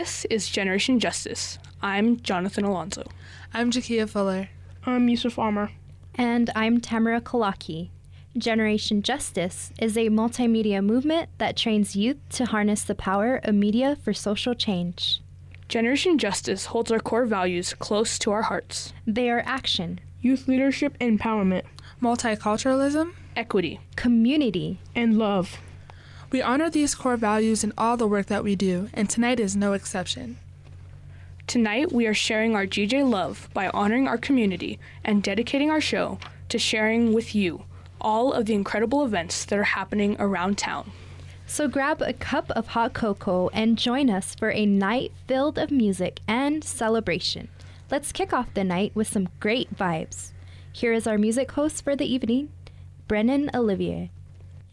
This is Generation Justice. I'm Jonathan Alonso. I'm Jakia Fuller. I'm Yusuf Amr. And I'm Tamara Kalaki. Generation Justice is a multimedia movement that trains youth to harness the power of media for social change. Generation Justice holds our core values close to our hearts. They are action, Youth leadership empowerment, Multiculturalism. equity, community, and love. We honor these core values in all the work that we do, and tonight is no exception. Tonight, we are sharing our GJ love by honoring our community and dedicating our show to sharing with you all of the incredible events that are happening around town. So grab a cup of hot cocoa and join us for a night filled of music and celebration. Let's kick off the night with some great vibes. Here is our music host for the evening, Brennan Olivier.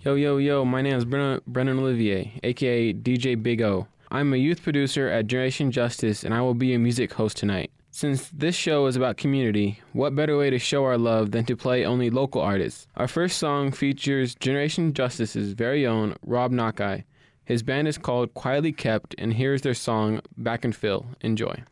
Yo, yo, yo, my name is Brennan, Brennan Olivier, aka DJ Big O. I'm a youth producer at Generation Justice, and I will be a music host tonight. Since this show is about community, what better way to show our love than to play only local artists? Our first song features Generation Justice's very own Rob Nakai. His band is called Quietly Kept, and here's their song Back and Fill. Enjoy.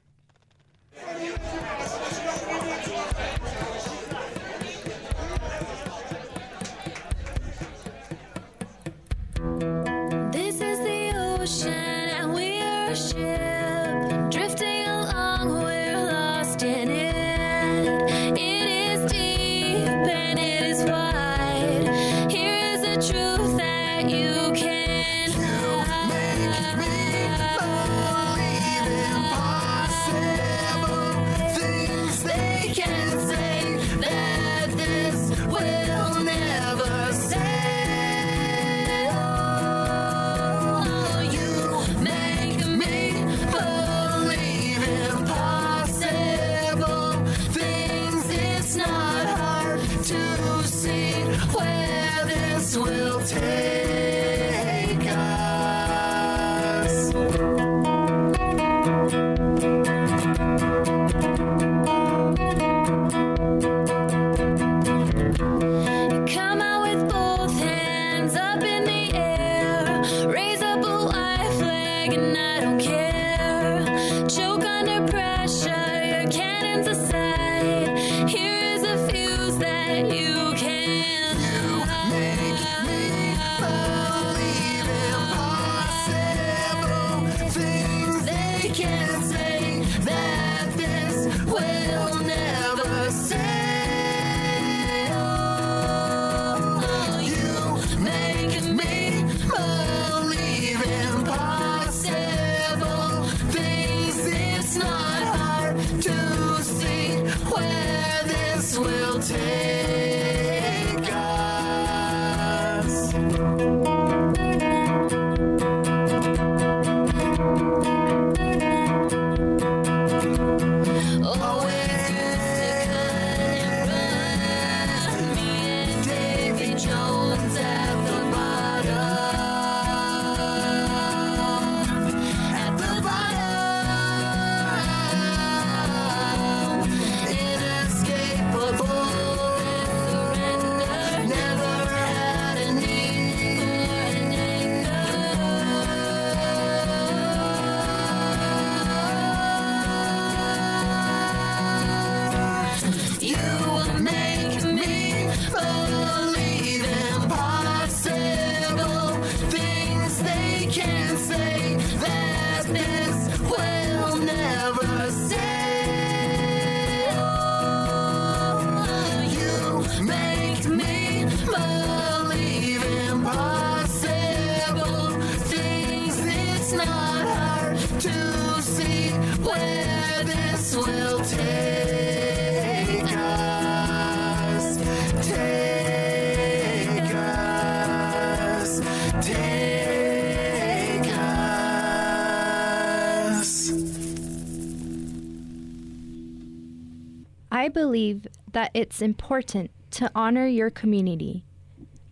Believe that it's important to honor your community,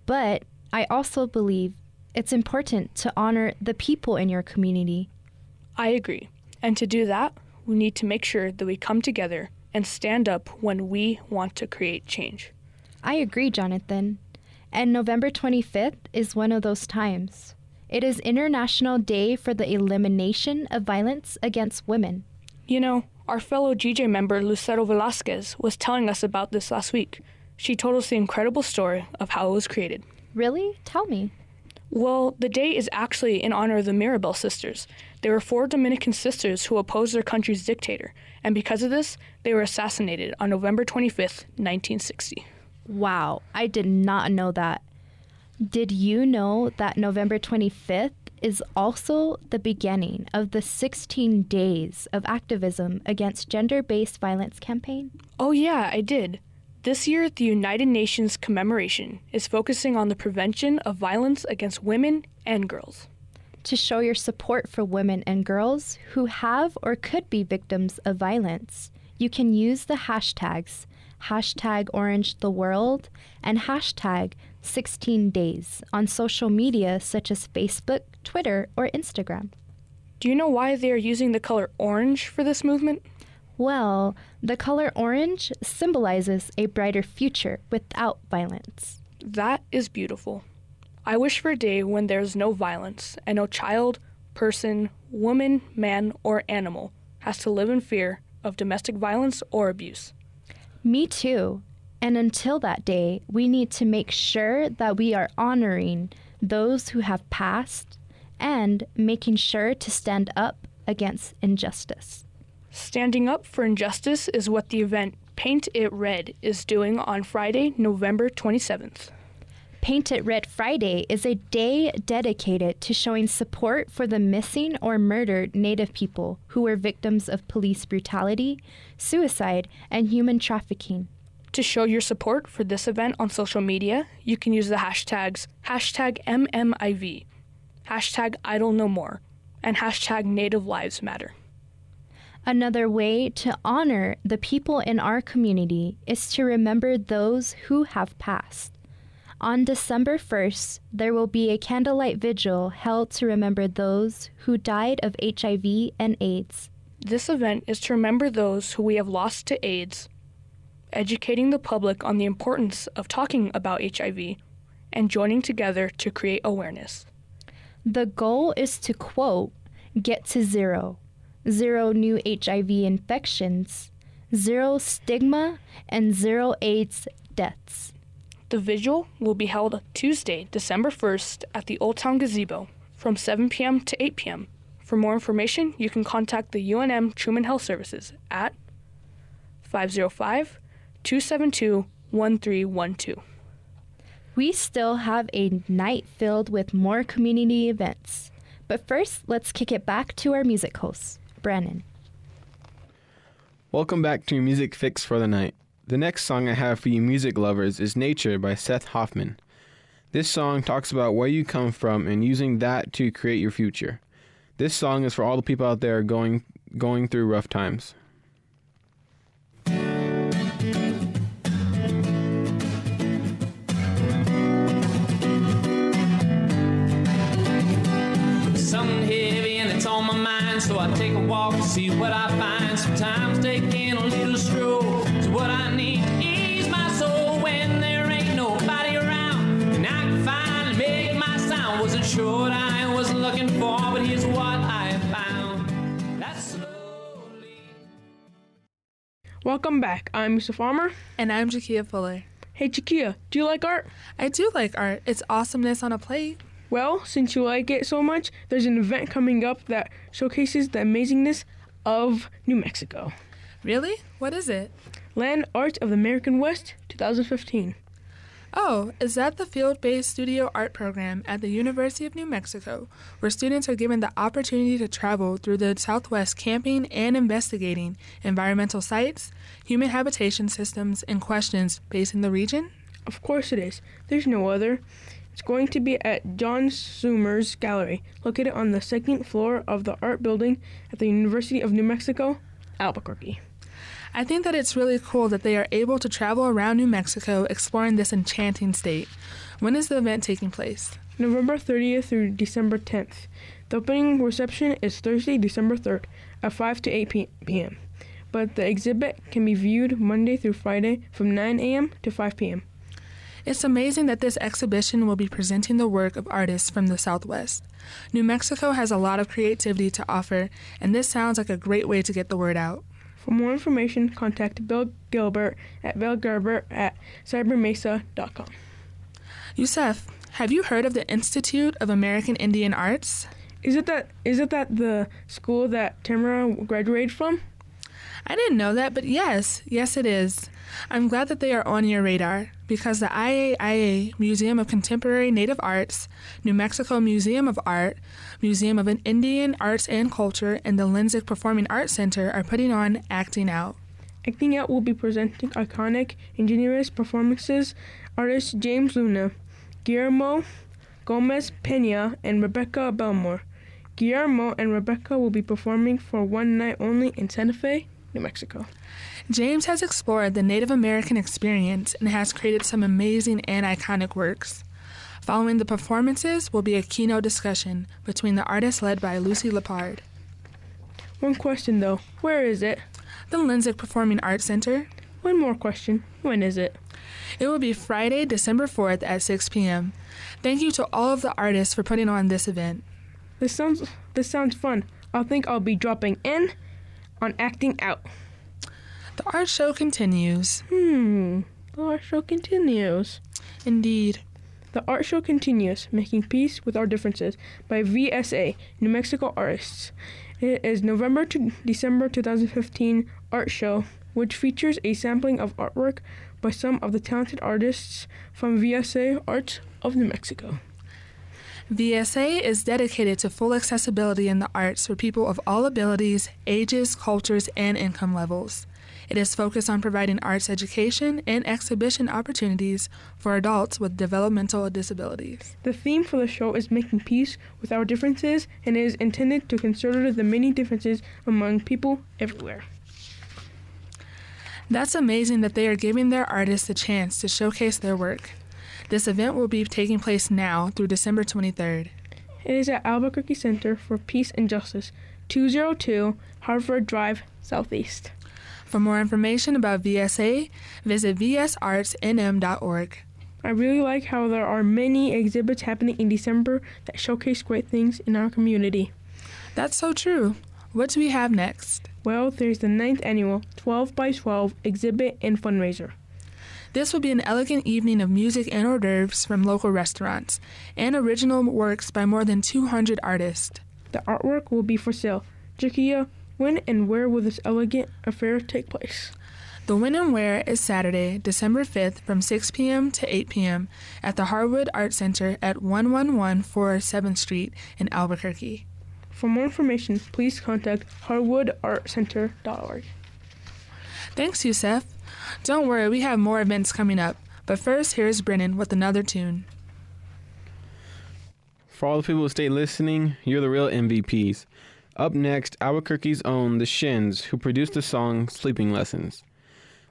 but I also believe it's important to honor the people in your community. I agree. And to do that, we need to make sure that we come together and stand up when we want to create change. I agree, Jonathan. And November 25th is one of those times. It is International Day for the Elimination of Violence Against Women. You know, our fellow GJ member Lucero Velasquez was telling us about this last week. She told us the incredible story of how it was created. Really? Tell me. Well, the day is actually in honor of the Mirabal sisters. They were four Dominican sisters who opposed their country's dictator, and because of this, they were assassinated on November 25th, 1960. Wow, I did not know that. Did you know that November 25th is also the beginning of the 16 days of activism against gender based violence campaign? Oh, yeah, I did. This year, the United Nations commemoration is focusing on the prevention of violence against women and girls. To show your support for women and girls who have or could be victims of violence, you can use the hashtags hashtag orange the world and hashtag 16 days on social media such as Facebook, Twitter, or Instagram. Do you know why they are using the color orange for this movement? Well, the color orange symbolizes a brighter future without violence. That is beautiful. I wish for a day when there is no violence and no child, person, woman, man, or animal has to live in fear of domestic violence or abuse. Me too. And until that day, we need to make sure that we are honoring those who have passed and making sure to stand up against injustice. Standing up for injustice is what the event Paint It Red is doing on Friday, November 27th. Paint It Red Friday is a day dedicated to showing support for the missing or murdered Native people who were victims of police brutality, suicide, and human trafficking. To show your support for this event on social media, you can use the hashtags hashtag MMIV, hashtag Idle No More, and hashtag Native Lives Matter. Another way to honor the people in our community is to remember those who have passed. On December 1st, there will be a candlelight vigil held to remember those who died of HIV and AIDS. This event is to remember those who we have lost to AIDS, educating the public on the importance of talking about HIV, and joining together to create awareness. The goal is to quote, get to zero, zero new HIV infections, zero stigma, and zero AIDS deaths. The vigil will be held Tuesday, December 1st at the Old Town Gazebo from 7 p.m. to 8 p.m. For more information, you can contact the UNM Truman Health Services at 505 272 1312. We still have a night filled with more community events. But first, let's kick it back to our music host, Brandon. Welcome back to your music fix for the night. The next song I have for you music lovers is Nature by Seth Hoffman. This song talks about where you come from and using that to create your future. This song is for all the people out there going going through rough times. So I take a walk to see what I find. Sometimes taking a little stroll is what I need to ease my soul when there ain't nobody around. And I can finally make my sound. Wasn't sure what I was looking for, but here's what I found. That's slowly. Welcome back. I'm Mr. Farmer. And I'm Jakia Fuller. Hey, Jakia, do you like art? I do like art. It's awesomeness on a plate. Well, since you like it so much, there's an event coming up that showcases the amazingness of New Mexico. Really? What is it? Land Art of the American West 2015. Oh, is that the field based studio art program at the University of New Mexico, where students are given the opportunity to travel through the Southwest camping and investigating environmental sites, human habitation systems, and questions facing the region? Of course it is. There's no other. It's going to be at John Sommers Gallery, located on the second floor of the art building at the University of New Mexico, Albuquerque. I think that it's really cool that they are able to travel around New Mexico exploring this enchanting state. When is the event taking place? November 30th through December 10th. The opening reception is Thursday, December 3rd at 5 to 8 p- p.m. But the exhibit can be viewed Monday through Friday from 9 a.m. to 5 p.m. It's amazing that this exhibition will be presenting the work of artists from the Southwest. New Mexico has a lot of creativity to offer, and this sounds like a great way to get the word out. For more information, contact Bill Gilbert at billgilbert at cybermesa.com. Youssef, have you heard of the Institute of American Indian Arts? Is it that is it that the school that Tamara graduated from? I didn't know that, but yes, yes, it is. I'm glad that they are on your radar because the IAIA Museum of Contemporary Native Arts, New Mexico Museum of Art, Museum of Indian Arts and Culture, and the Lensic Performing Arts Center are putting on Acting Out. Acting Out will be presenting iconic, ingenious performances artists James Luna, Guillermo Gomez Pena, and Rebecca Belmore. Guillermo and Rebecca will be performing for one night only in Santa Fe, New Mexico. James has explored the Native American experience and has created some amazing and iconic works. Following the performances will be a keynote discussion between the artists led by Lucy Lippard. One question though, where is it? The Lensic Performing Arts Center. One more question, when is it? It will be Friday, December 4th at 6 p.m. Thank you to all of the artists for putting on this event. This sounds this sounds fun. I think I'll be dropping in on acting out. The art show continues. Hmm. The art show continues. Indeed. The art show continues, making peace with our differences by VSA, New Mexico artists. It is November to December 2015 art show, which features a sampling of artwork by some of the talented artists from VSA Arts of New Mexico. VSA is dedicated to full accessibility in the arts for people of all abilities, ages, cultures, and income levels. It is focused on providing arts education and exhibition opportunities for adults with developmental disabilities. The theme for the show is making peace with our differences and is intended to consider the many differences among people everywhere. That's amazing that they are giving their artists a chance to showcase their work. This event will be taking place now through December 23rd. It is at Albuquerque Center for Peace and Justice, 202 Harvard Drive, Southeast. For more information about VSA, visit vsartsnm.org. I really like how there are many exhibits happening in December that showcase great things in our community. That's so true. What do we have next? Well, there's the ninth annual 12 by 12 exhibit and fundraiser. This will be an elegant evening of music and hors d'oeuvres from local restaurants and original works by more than 200 artists. The artwork will be for sale. Jakia, when and where will this elegant affair take place? The When and Where is Saturday, December 5th from 6 p.m. to 8 p.m. at the Harwood Art Center at 11147 7th Street in Albuquerque. For more information, please contact harwoodartcenter.org. Thanks, Yusef. Don't worry, we have more events coming up. But first, here's Brennan with another tune. For all the people who stay listening, you're the real MVPs. Up next, Albuquerque's own The Shins, who produced the song Sleeping Lessons.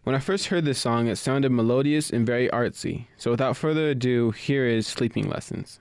When I first heard this song, it sounded melodious and very artsy. So without further ado, here is Sleeping Lessons.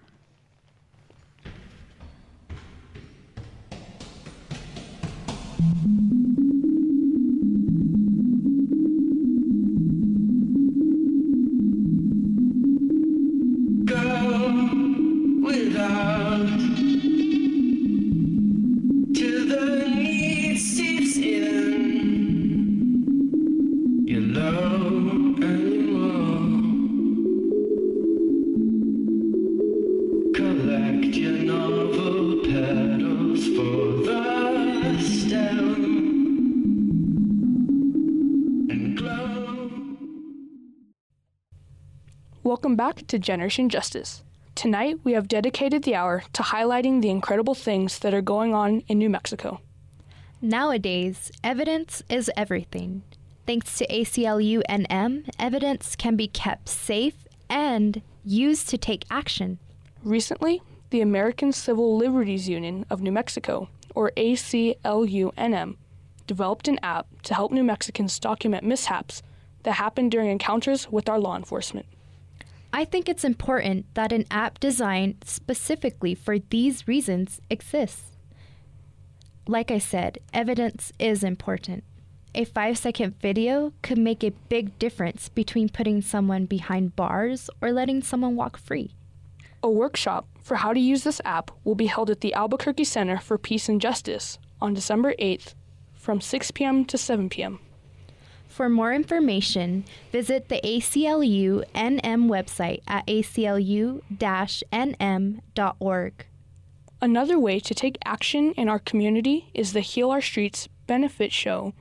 Back to Generation Justice. Tonight, we have dedicated the hour to highlighting the incredible things that are going on in New Mexico. Nowadays, evidence is everything. Thanks to ACLU NM, evidence can be kept safe and used to take action. Recently, the American Civil Liberties Union of New Mexico, or ACLU-NM, developed an app to help New Mexicans document mishaps that happen during encounters with our law enforcement. I think it's important that an app designed specifically for these reasons exists. Like I said, evidence is important. A five second video could make a big difference between putting someone behind bars or letting someone walk free. A workshop for how to use this app will be held at the Albuquerque Center for Peace and Justice on December 8th from 6 p.m. to 7 p.m. For more information, visit the ACLU NM website at aclu nm.org. Another way to take action in our community is the Heal Our Streets benefit show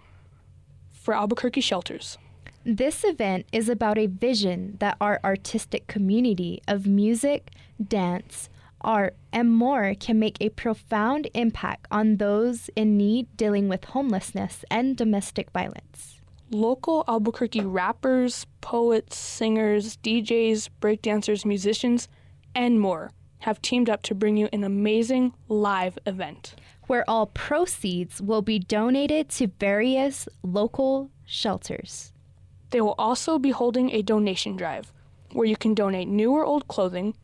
for Albuquerque shelters. This event is about a vision that our artistic community of music, dance, art, and more can make a profound impact on those in need dealing with homelessness and domestic violence. Local Albuquerque rappers, poets, singers, DJs, breakdancers, musicians, and more have teamed up to bring you an amazing live event. Where all proceeds will be donated to various local shelters. They will also be holding a donation drive where you can donate new or old clothing,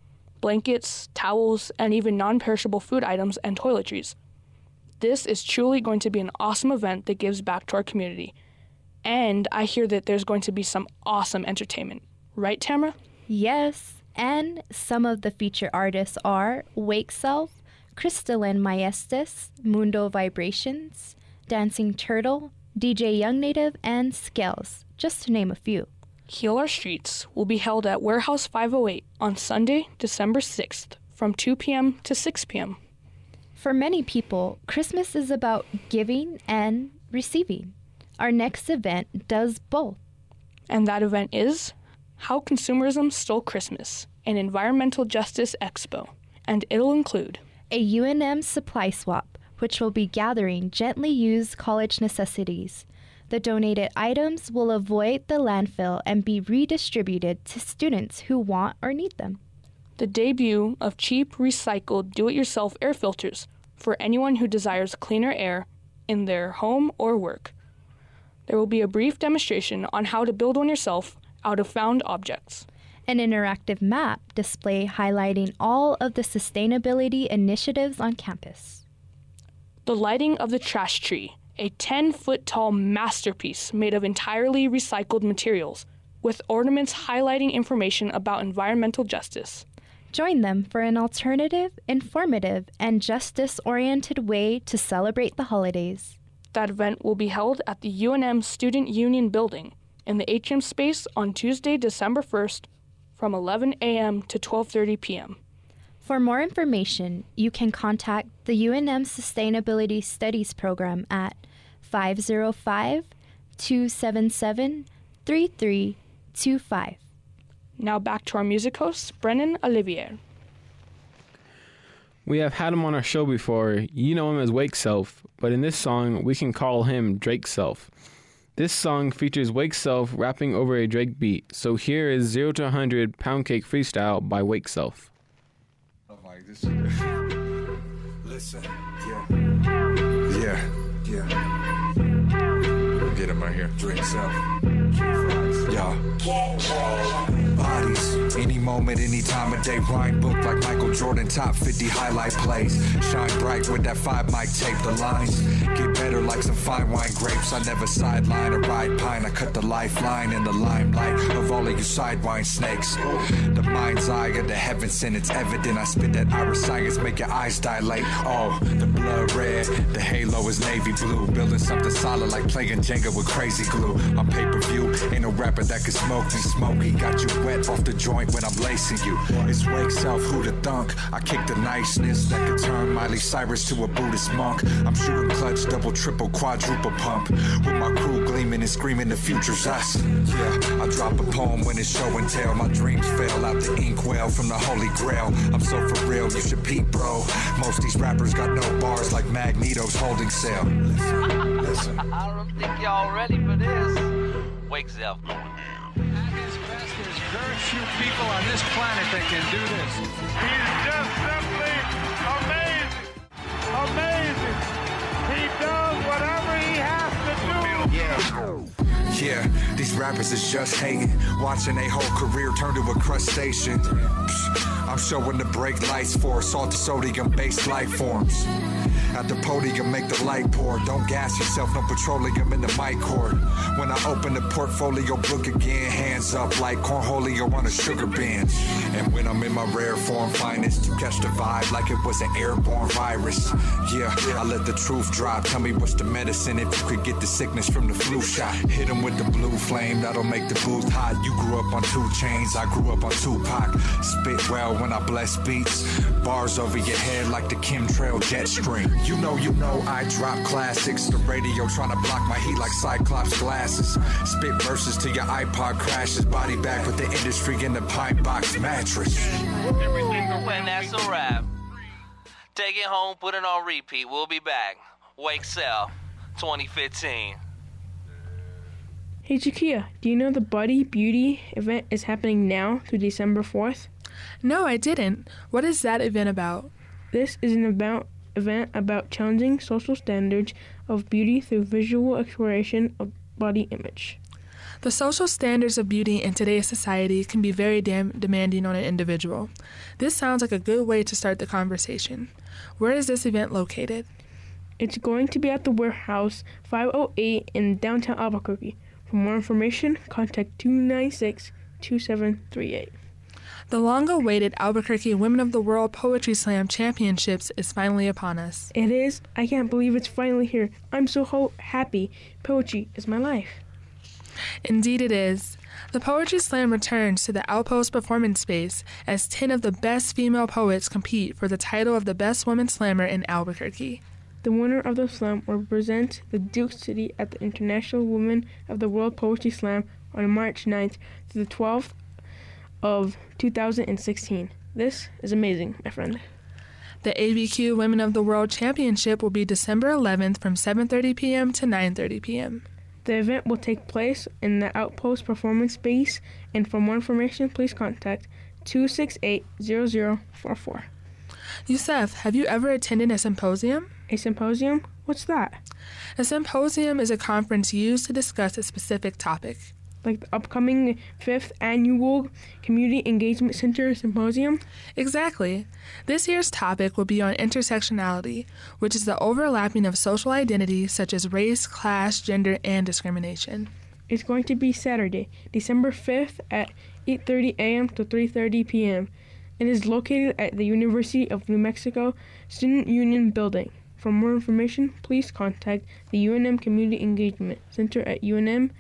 blankets, towels, and even non perishable food items and toiletries. This is truly going to be an awesome event that gives back to our community. And I hear that there's going to be some awesome entertainment. Right, Tamara? Yes, and some of the featured artists are Wake Self, Crystalline Maestas, Mundo Vibrations, Dancing Turtle, DJ Young Native, and Scales, just to name a few. Heal Our Streets will be held at Warehouse 508 on Sunday, December 6th from 2 p.m. to 6 p.m. For many people, Christmas is about giving and receiving. Our next event does both. And that event is How Consumerism Stole Christmas, an environmental justice expo. And it'll include a UNM supply swap, which will be gathering gently used college necessities. The donated items will avoid the landfill and be redistributed to students who want or need them. the debut of cheap, recycled, do it yourself air filters for anyone who desires cleaner air in their home or work. There will be a brief demonstration on how to build one yourself out of found objects. An interactive map display highlighting all of the sustainability initiatives on campus. The lighting of the trash tree, a 10 foot tall masterpiece made of entirely recycled materials, with ornaments highlighting information about environmental justice. Join them for an alternative, informative, and justice oriented way to celebrate the holidays. That event will be held at the UNM Student Union Building in the atrium space on Tuesday, December 1st from 11 a.m. to 12:30 p.m. For more information, you can contact the UNM Sustainability Studies Program at 505 277 3325. Now back to our music host, Brennan Olivier. We have had him on our show before. You know him as Wake Self, but in this song, we can call him Drake Self. This song features Wake Self rapping over a Drake beat. So here is 0 to 100 Pound Cake Freestyle by Wake Self. This Listen, yeah. Yeah, yeah. Get him right here. Drake self. Y'all. Bodies, any moment, any time of day. Rhyme book like Michael Jordan, top 50 highlight plays. Shine bright with that five mic tape. The lines get better like some fine wine grapes. I never sideline or ride pine. I cut the lifeline in the limelight of all of you sidewine snakes. The mind's eye of the heaven sent, it's evident. I spit that Irish science, make your eyes dilate. Oh, the blood red, the halo is navy blue. Building something solid like playing Jenga with crazy glue. On pay per view, ain't no rapper that can smoke me. Smokey got you wet off the joint when I'm lacing you. It's wake self, who the thunk? I kick the niceness that could turn Miley Cyrus to a Buddhist monk. I'm shooting clutch, double, triple, quadruple pump. With my crew gleaming and screaming, the future's us. Yeah, I drop a poem when it's show and tell. My dreams fell out the inkwell from the holy grail. I'm so for real, you should peep, bro. Most these rappers got no bars like Magneto's holding cell. Listen, listen. I don't think y'all ready for this. Wake self. At his best, there's very few people on this planet that can do this. He's just simply amazing. Amazing. He does whatever he has to do. Yeah, these rappers is just hating. Watching a whole career turn to a crustacean. Psh, I'm showing the brake lights for salty sodium based life forms. At the podium, make the light pour. Don't gas yourself, no petroleum in the mic cord. When I open the portfolio book again, hands up like cornholio on a sugar bench. And when I'm in my rare form finest, to catch the vibe like it was an airborne virus. Yeah, I let the truth drop. Tell me what's the medicine if you could get the sickness from the flu shot. Hit Hit 'em with the blue flame, that'll make the booth hot. You grew up on two chains, I grew up on Tupac. Spit well when I bless beats. Bars over your head like the chemtrail jet stream. You know, you know, I drop classics. The radio trying to block my heat like Cyclops glasses. Spit verses till your iPod crashes. Body back with the industry in the pine box mattress. When that's a wrap. Take it home, put it on repeat. We'll be back. Wake Self 2015. Hey Jakia, do you know the Body Beauty event is happening now through December 4th? No, I didn't. What is that event about? This is an about event about challenging social standards of beauty through visual exploration of body image. The social standards of beauty in today's society can be very dam- demanding on an individual. This sounds like a good way to start the conversation. Where is this event located? It's going to be at the warehouse 508 in downtown Albuquerque. For more information, contact 296 2738. The long awaited Albuquerque Women of the World Poetry Slam Championships is finally upon us. It is. I can't believe it's finally here. I'm so ho- happy. Poetry is my life. Indeed, it is. The Poetry Slam returns to the Outpost Performance Space as 10 of the best female poets compete for the title of the Best Woman Slammer in Albuquerque. The winner of the slam will represent the Duke City at the International Women of the World Poetry Slam on March 9th to the 12th of 2016. This is amazing, my friend. The ABQ Women of the World Championship will be December 11th from 7:30 p.m. to 9:30 p.m. The event will take place in the Outpost Performance Space, and for more information, please contact 268-0044. Yusef, have you ever attended a symposium? A symposium? What's that? A symposium is a conference used to discuss a specific topic. Like the upcoming fifth annual Community Engagement Center Symposium? Exactly. This year's topic will be on intersectionality, which is the overlapping of social identities such as race, class, gender, and discrimination. It's going to be Saturday, December 5th at 8:30 a.m. to 3:30 p.m. It is located at the University of New Mexico Student Union Building. For more information, please contact the UNM Community Engagement Center at UNM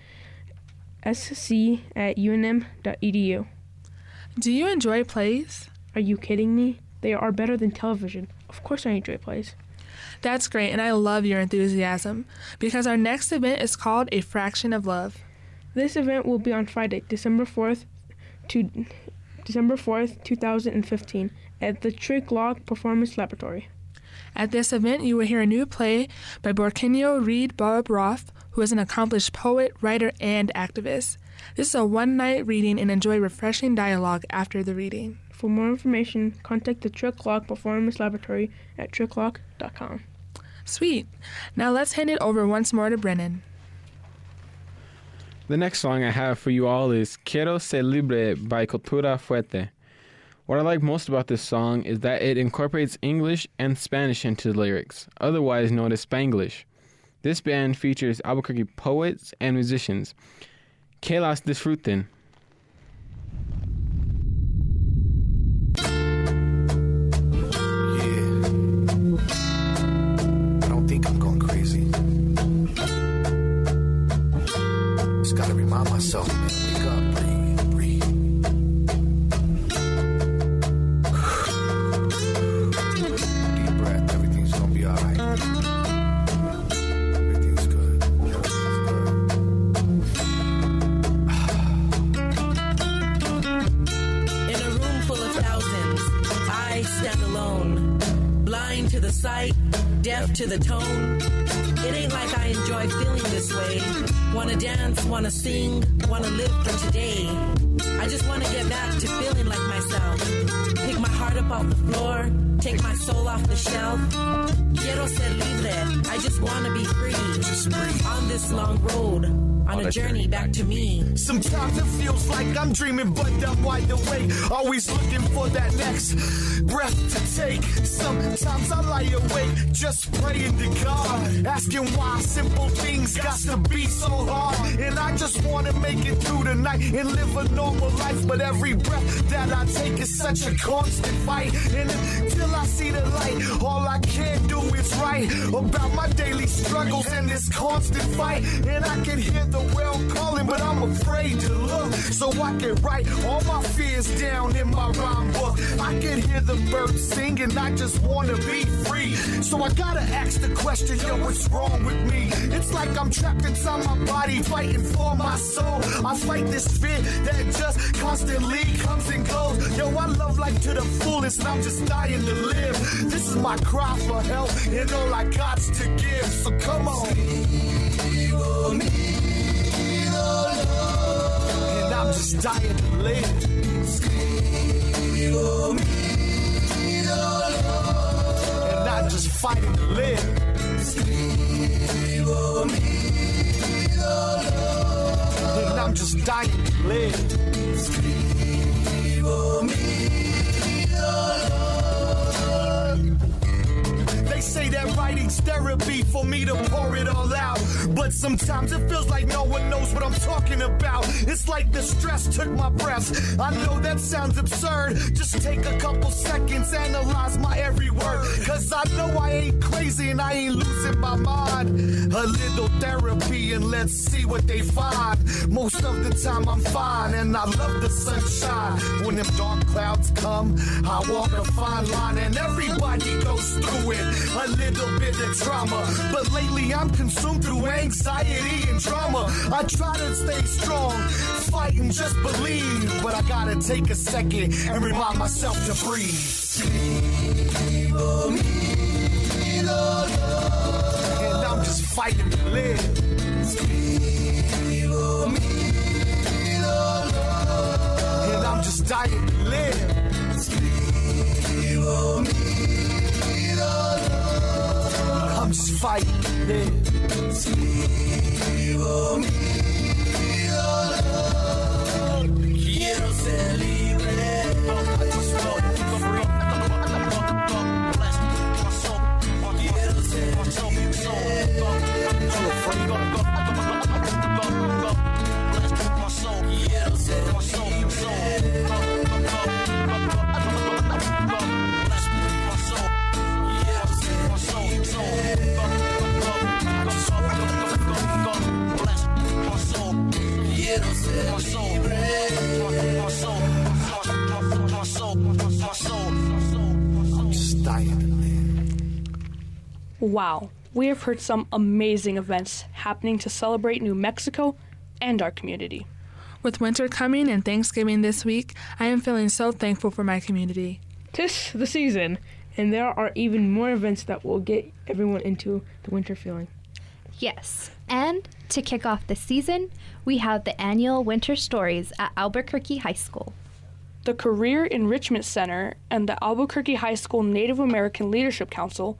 sc at unm.edu. Do you enjoy plays? Are you kidding me? They are better than television. Of course I enjoy plays. That's great, and I love your enthusiasm because our next event is called A Fraction of Love. This event will be on Friday, December 4th to December 4th, 2015 at the Tricklock Performance Laboratory. At this event, you will hear a new play by Borkenio Reed Bob Roth, who is an accomplished poet, writer, and activist. This is a one night reading and enjoy refreshing dialogue after the reading. For more information, contact the Tricklock Performance Laboratory at tricklock.com. Sweet. Now let's hand it over once more to Brennan. The next song I have for you all is Quiero Ser Libre by Cultura Fuerte. What I like most about this song is that it incorporates English and Spanish into the lyrics, otherwise known as Spanglish. This band features Albuquerque poets and musicians. Que las. I'm dreaming, but I'm wide awake. Always looking for that next breath to take. Sometimes I lie awake, just praying to God. Asking why simple things got to be so hard. And I just wanna make it through the night and live a normal life. But every breath that I take is such a constant fight. And until I see the light, all I can do is write about my daily struggles and this constant fight. And I can hear the well calling, but I'm afraid to look. So I can write all my fears down in my rhyme book. I can hear the birds singing, I just wanna be free. So I gotta ask the question, yo, what's wrong with me? It's like I'm trapped inside my body, fighting for my soul. I fight this fear that just constantly comes and goes. Yo, I love life to the fullest, and I'm just dying to live. This is my cry for help, and all I got's to give. So come on. And I'm just dying to live. I'm just fighting to live. And I'm just dying to live. They say that writing's therapy for me to pour it all out. But sometimes it feels like no one knows what I'm talking about. It's like the stress took my breath. I know that sounds absurd. Just take a couple seconds, analyze my every word. Cause I know I ain't crazy and I ain't losing my mind. A little therapy and let's see what they find. Most of the time I'm fine and I love the sunshine. When them dark clouds come, I walk a fine line and everybody goes through it. A little bit of trauma. But lately I'm consumed through anxiety and drama. I try to stay strong, fight and just believe. But I gotta take a second and remind myself to breathe. And I'm just fighting to live. And I'm just dying to live. Just fighting to live. Quiero ser libre. I want to free. Quiero ser Quiero Wow, we have heard some amazing events happening to celebrate New Mexico and our community. With winter coming and Thanksgiving this week, I am feeling so thankful for my community. Tis the season, and there are even more events that will get everyone into the winter feeling. Yes. And to kick off the season, we have the annual Winter Stories at Albuquerque High School. The Career Enrichment Center and the Albuquerque High School Native American Leadership Council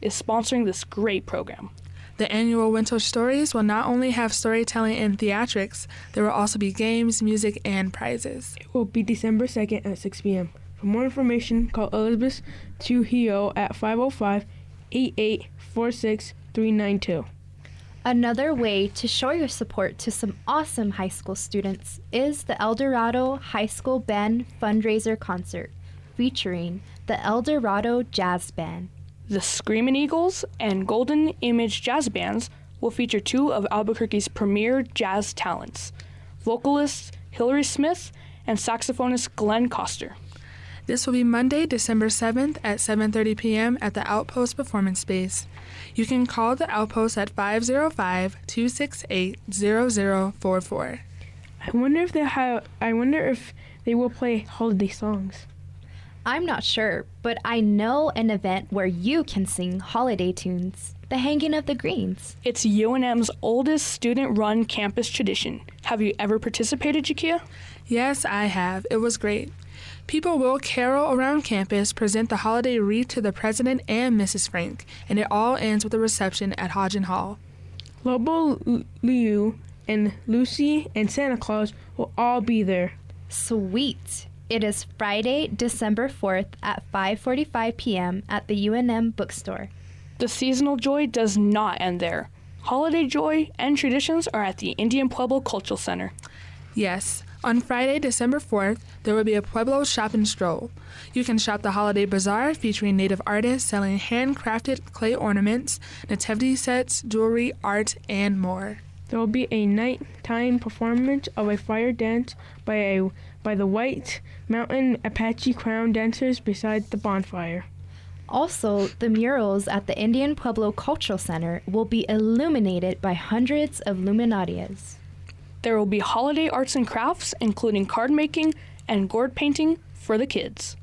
is sponsoring this great program. The annual Winter Stories will not only have storytelling and theatrics, there will also be games, music, and prizes. It will be December 2nd at 6 p.m. For more information, call Elizabeth Trujillo at 505 8846 392. Another way to show your support to some awesome high school students is the El Dorado High School Band fundraiser concert featuring the El Dorado Jazz Band. The Screamin' Eagles and Golden Image Jazz Bands will feature two of Albuquerque's premier jazz talents vocalist Hillary Smith and saxophonist Glenn Kostur. This will be Monday, December 7th at 7:30 p.m. at the Outpost Performance Space. You can call the Outpost at 505-268-0044. I wonder if they have. I wonder if they will play holiday songs. I'm not sure, but I know an event where you can sing holiday tunes. The Hanging of the Greens. It's UNM's oldest student-run campus tradition. Have you ever participated, Jakia? Yes, I have. It was great. People will carol around campus, present the holiday wreath to the president and Mrs. Frank, and it all ends with a reception at Hodgin Hall. Lobo L- Louie and Lucy and Santa Claus will all be there. Sweet. It is Friday, December 4th at 5:45 p.m. at the UNM bookstore. The seasonal joy does not end there. Holiday joy and traditions are at the Indian Pueblo Cultural Center. Yes, on Friday, December 4th, there will be a Pueblo shop and stroll. You can shop the holiday bazaar featuring native artists selling handcrafted clay ornaments, nativity sets, jewelry, art, and more. There will be a nighttime performance of a fire dance by a by the White Mountain Apache Crown dancers beside the bonfire. Also, the murals at the Indian Pueblo Cultural Center will be illuminated by hundreds of luminarias. There will be holiday arts and crafts, including card making and gourd painting for the kids.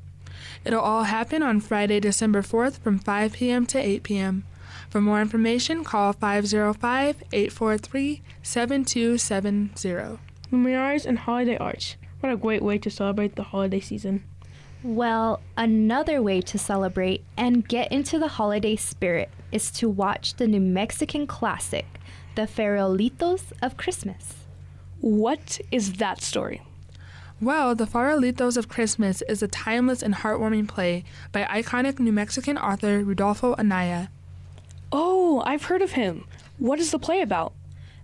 It'll all happen on Friday, December 4th from 5 p.m. to 8 p.m. For more information, call 505 843 7270. Luminaries and holiday arts. What a great way to celebrate the holiday season. Well, another way to celebrate and get into the holiday spirit is to watch the New Mexican classic, The Farolitos of Christmas. What is that story? Well, The Farolitos of Christmas is a timeless and heartwarming play by iconic New Mexican author Rudolfo Anaya. Oh, I've heard of him. What is the play about?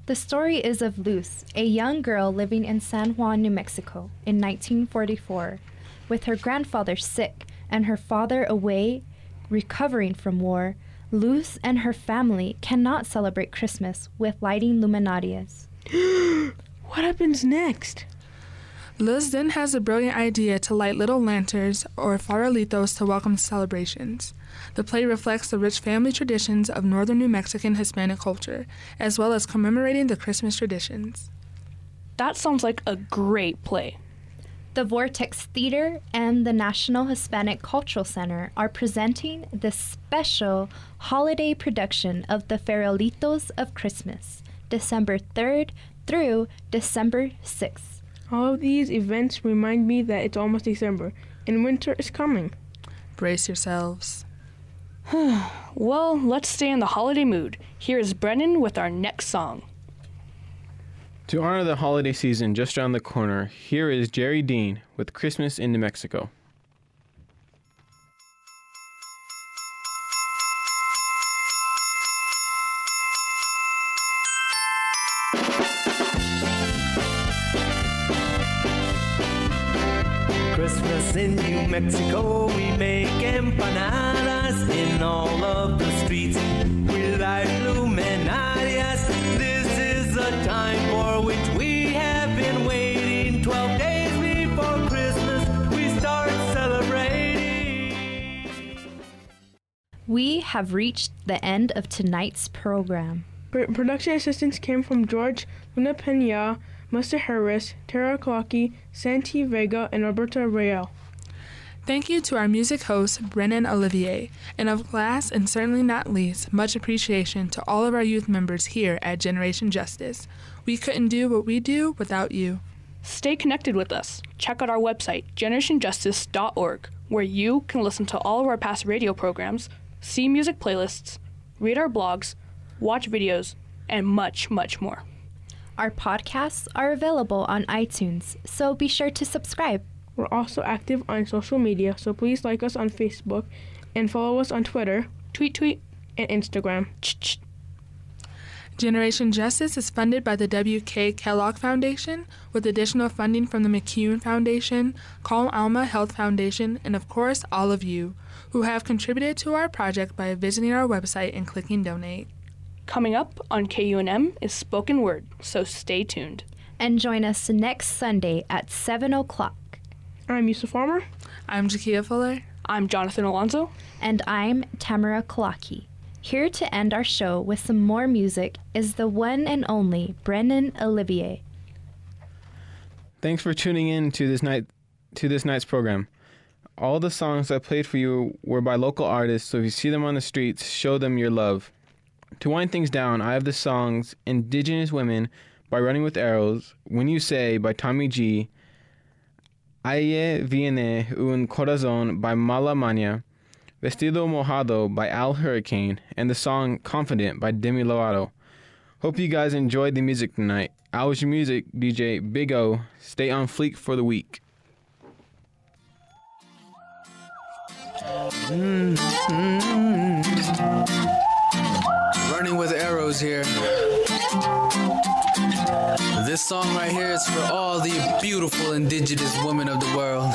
The story is of Luz, a young girl living in San Juan, New Mexico in 1944, with her grandfather sick and her father away recovering from war. Luz and her family cannot celebrate Christmas with lighting luminarias. What happens next? Luz then has a brilliant idea to light little lanterns or farolitos to welcome celebrations. The play reflects the rich family traditions of northern New Mexican Hispanic culture, as well as commemorating the Christmas traditions. That sounds like a great play. The Vortex Theater and the National Hispanic Cultural Center are presenting the special holiday production of the Farolitos of Christmas, December 3rd through December 6th. All of these events remind me that it's almost December and winter is coming. Brace yourselves. well, let's stay in the holiday mood. Here is Brennan with our next song. To honor the holiday season just around the corner, here is Jerry Dean with Christmas in New Mexico. Christmas in New Mexico, we make empanadas in all of the streets. We light luminarias. This is a time for which we have been waiting. Twelve days before Christmas, we start celebrating. We have reached the end of tonight's program. Pr- production assistance came from George Luna Pena, Muster Harris, Tara Clocky, Santi Vega, and Roberta Real. Thank you to our music host, Brennan Olivier, and of last and certainly not least, much appreciation to all of our youth members here at Generation Justice. We couldn't do what we do without you. Stay connected with us. Check out our website, generationjustice.org, where you can listen to all of our past radio programs, see music playlists, read our blogs, watch videos, and much, much more. Our podcasts are available on iTunes, so be sure to subscribe. We're also active on social media, so please like us on Facebook and follow us on Twitter, tweet tweet, and Instagram. Generation Justice is funded by the W.K. Kellogg Foundation with additional funding from the McCune Foundation, Con Alma Health Foundation, and of course, all of you who have contributed to our project by visiting our website and clicking donate. Coming up on KUNM is Spoken Word, so stay tuned. And join us next Sunday at 7 o'clock. I'm Yusuf Farmer. I'm Jakia Fuller. I'm Jonathan Alonso. And I'm Tamara Kalaki. Here to end our show with some more music is the one and only Brennan Olivier. Thanks for tuning in to this night to this night's program. All the songs I played for you were by local artists, so if you see them on the streets, show them your love. To wind things down, I have the songs Indigenous Women by Running with Arrows, When You Say by Tommy G, Aye Viene un Corazón by Mala Mania, Vestido Mojado by Al Hurricane, and the song Confident by Demi Lovato. Hope you guys enjoyed the music tonight. I was your music DJ Big O. Stay on fleek for the week. Mm, mm. Running with arrows here. This song right here is for all the beautiful indigenous women of the world.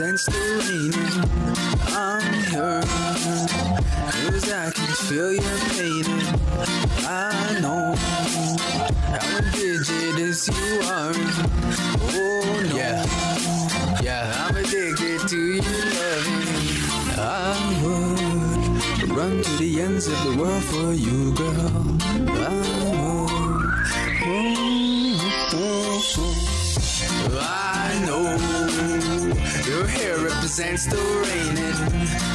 Represents the rain. I'm here, cause I can feel your pain. I know how indigenous you are. Oh no. Yeah. Yeah, I'm addicted to your loving. I would run to the ends of the world for you, girl. I would. Oh, oh, oh. I know your hair represents the raining.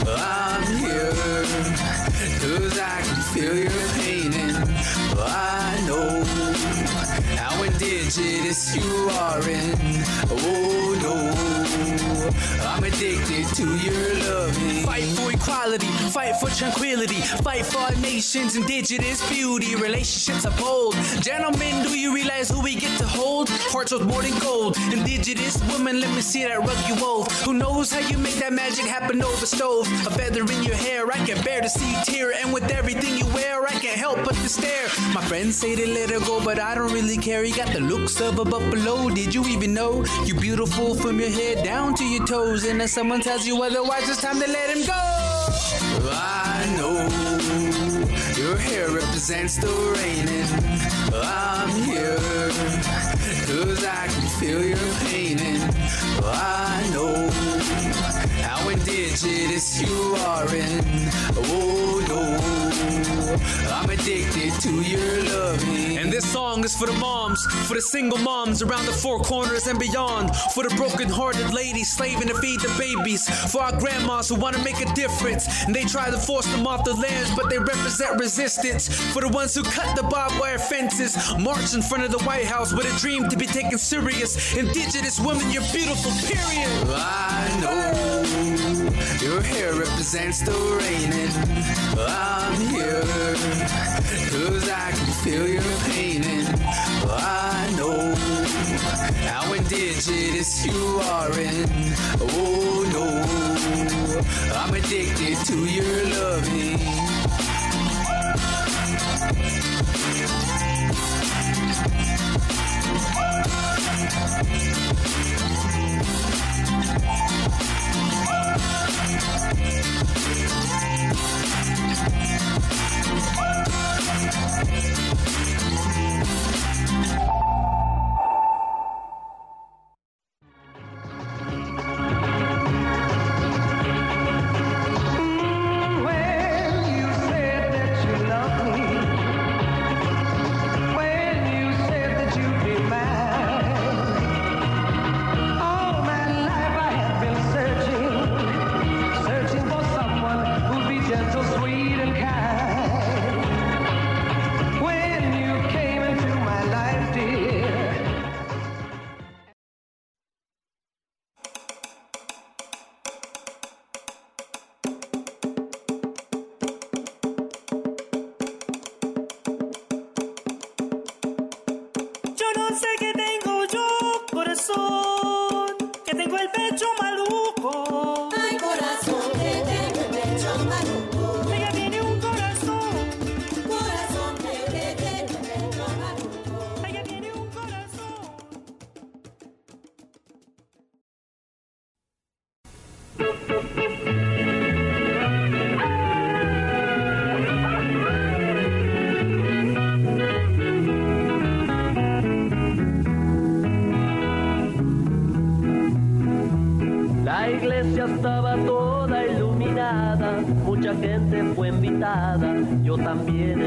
I'm here, cause I can feel your pain. And I know indigenous you are in. Oh no, I'm addicted to your loving. Fight for equality, fight for tranquility, fight for our nation's indigenous beauty. Relationships bold. Gentlemen, do you realize who we get to hold? Hearts worth more than gold. Indigenous woman, let me see that rug you wove. Who knows how you make that magic happen over stove? A feather in your hair, I can bear to see tear. And with everything you wear, I can't help but to stare. My friends say to let her go, but I don't really care. You got the looks of a buffalo. Did you even know you're beautiful from your head down to your toes? And if someone tells you otherwise, it's time to let him go. I know your hair represents the raining. I'm here, cause I can feel your pain. And I know indigenous you are in. Oh no, I'm addicted to your loving. And this song is for the moms, for the single moms around the four corners and beyond, for the broken hearted ladies slaving to feed the babies, for our grandmas who want to make a difference. And they try to force them off the lands, but they represent resistance. For the ones who cut the barbed wire fences, march in front of the White House with a dream to be taken serious. Indigenous women, you're beautiful, period. I know your hair represents the raining. I'm here, cause I can feel your pain. And I know how indigenous you are in. Oh no, I'm addicted to your loving. La iglesia estaba toda iluminada, mucha gente fue invitada, yo también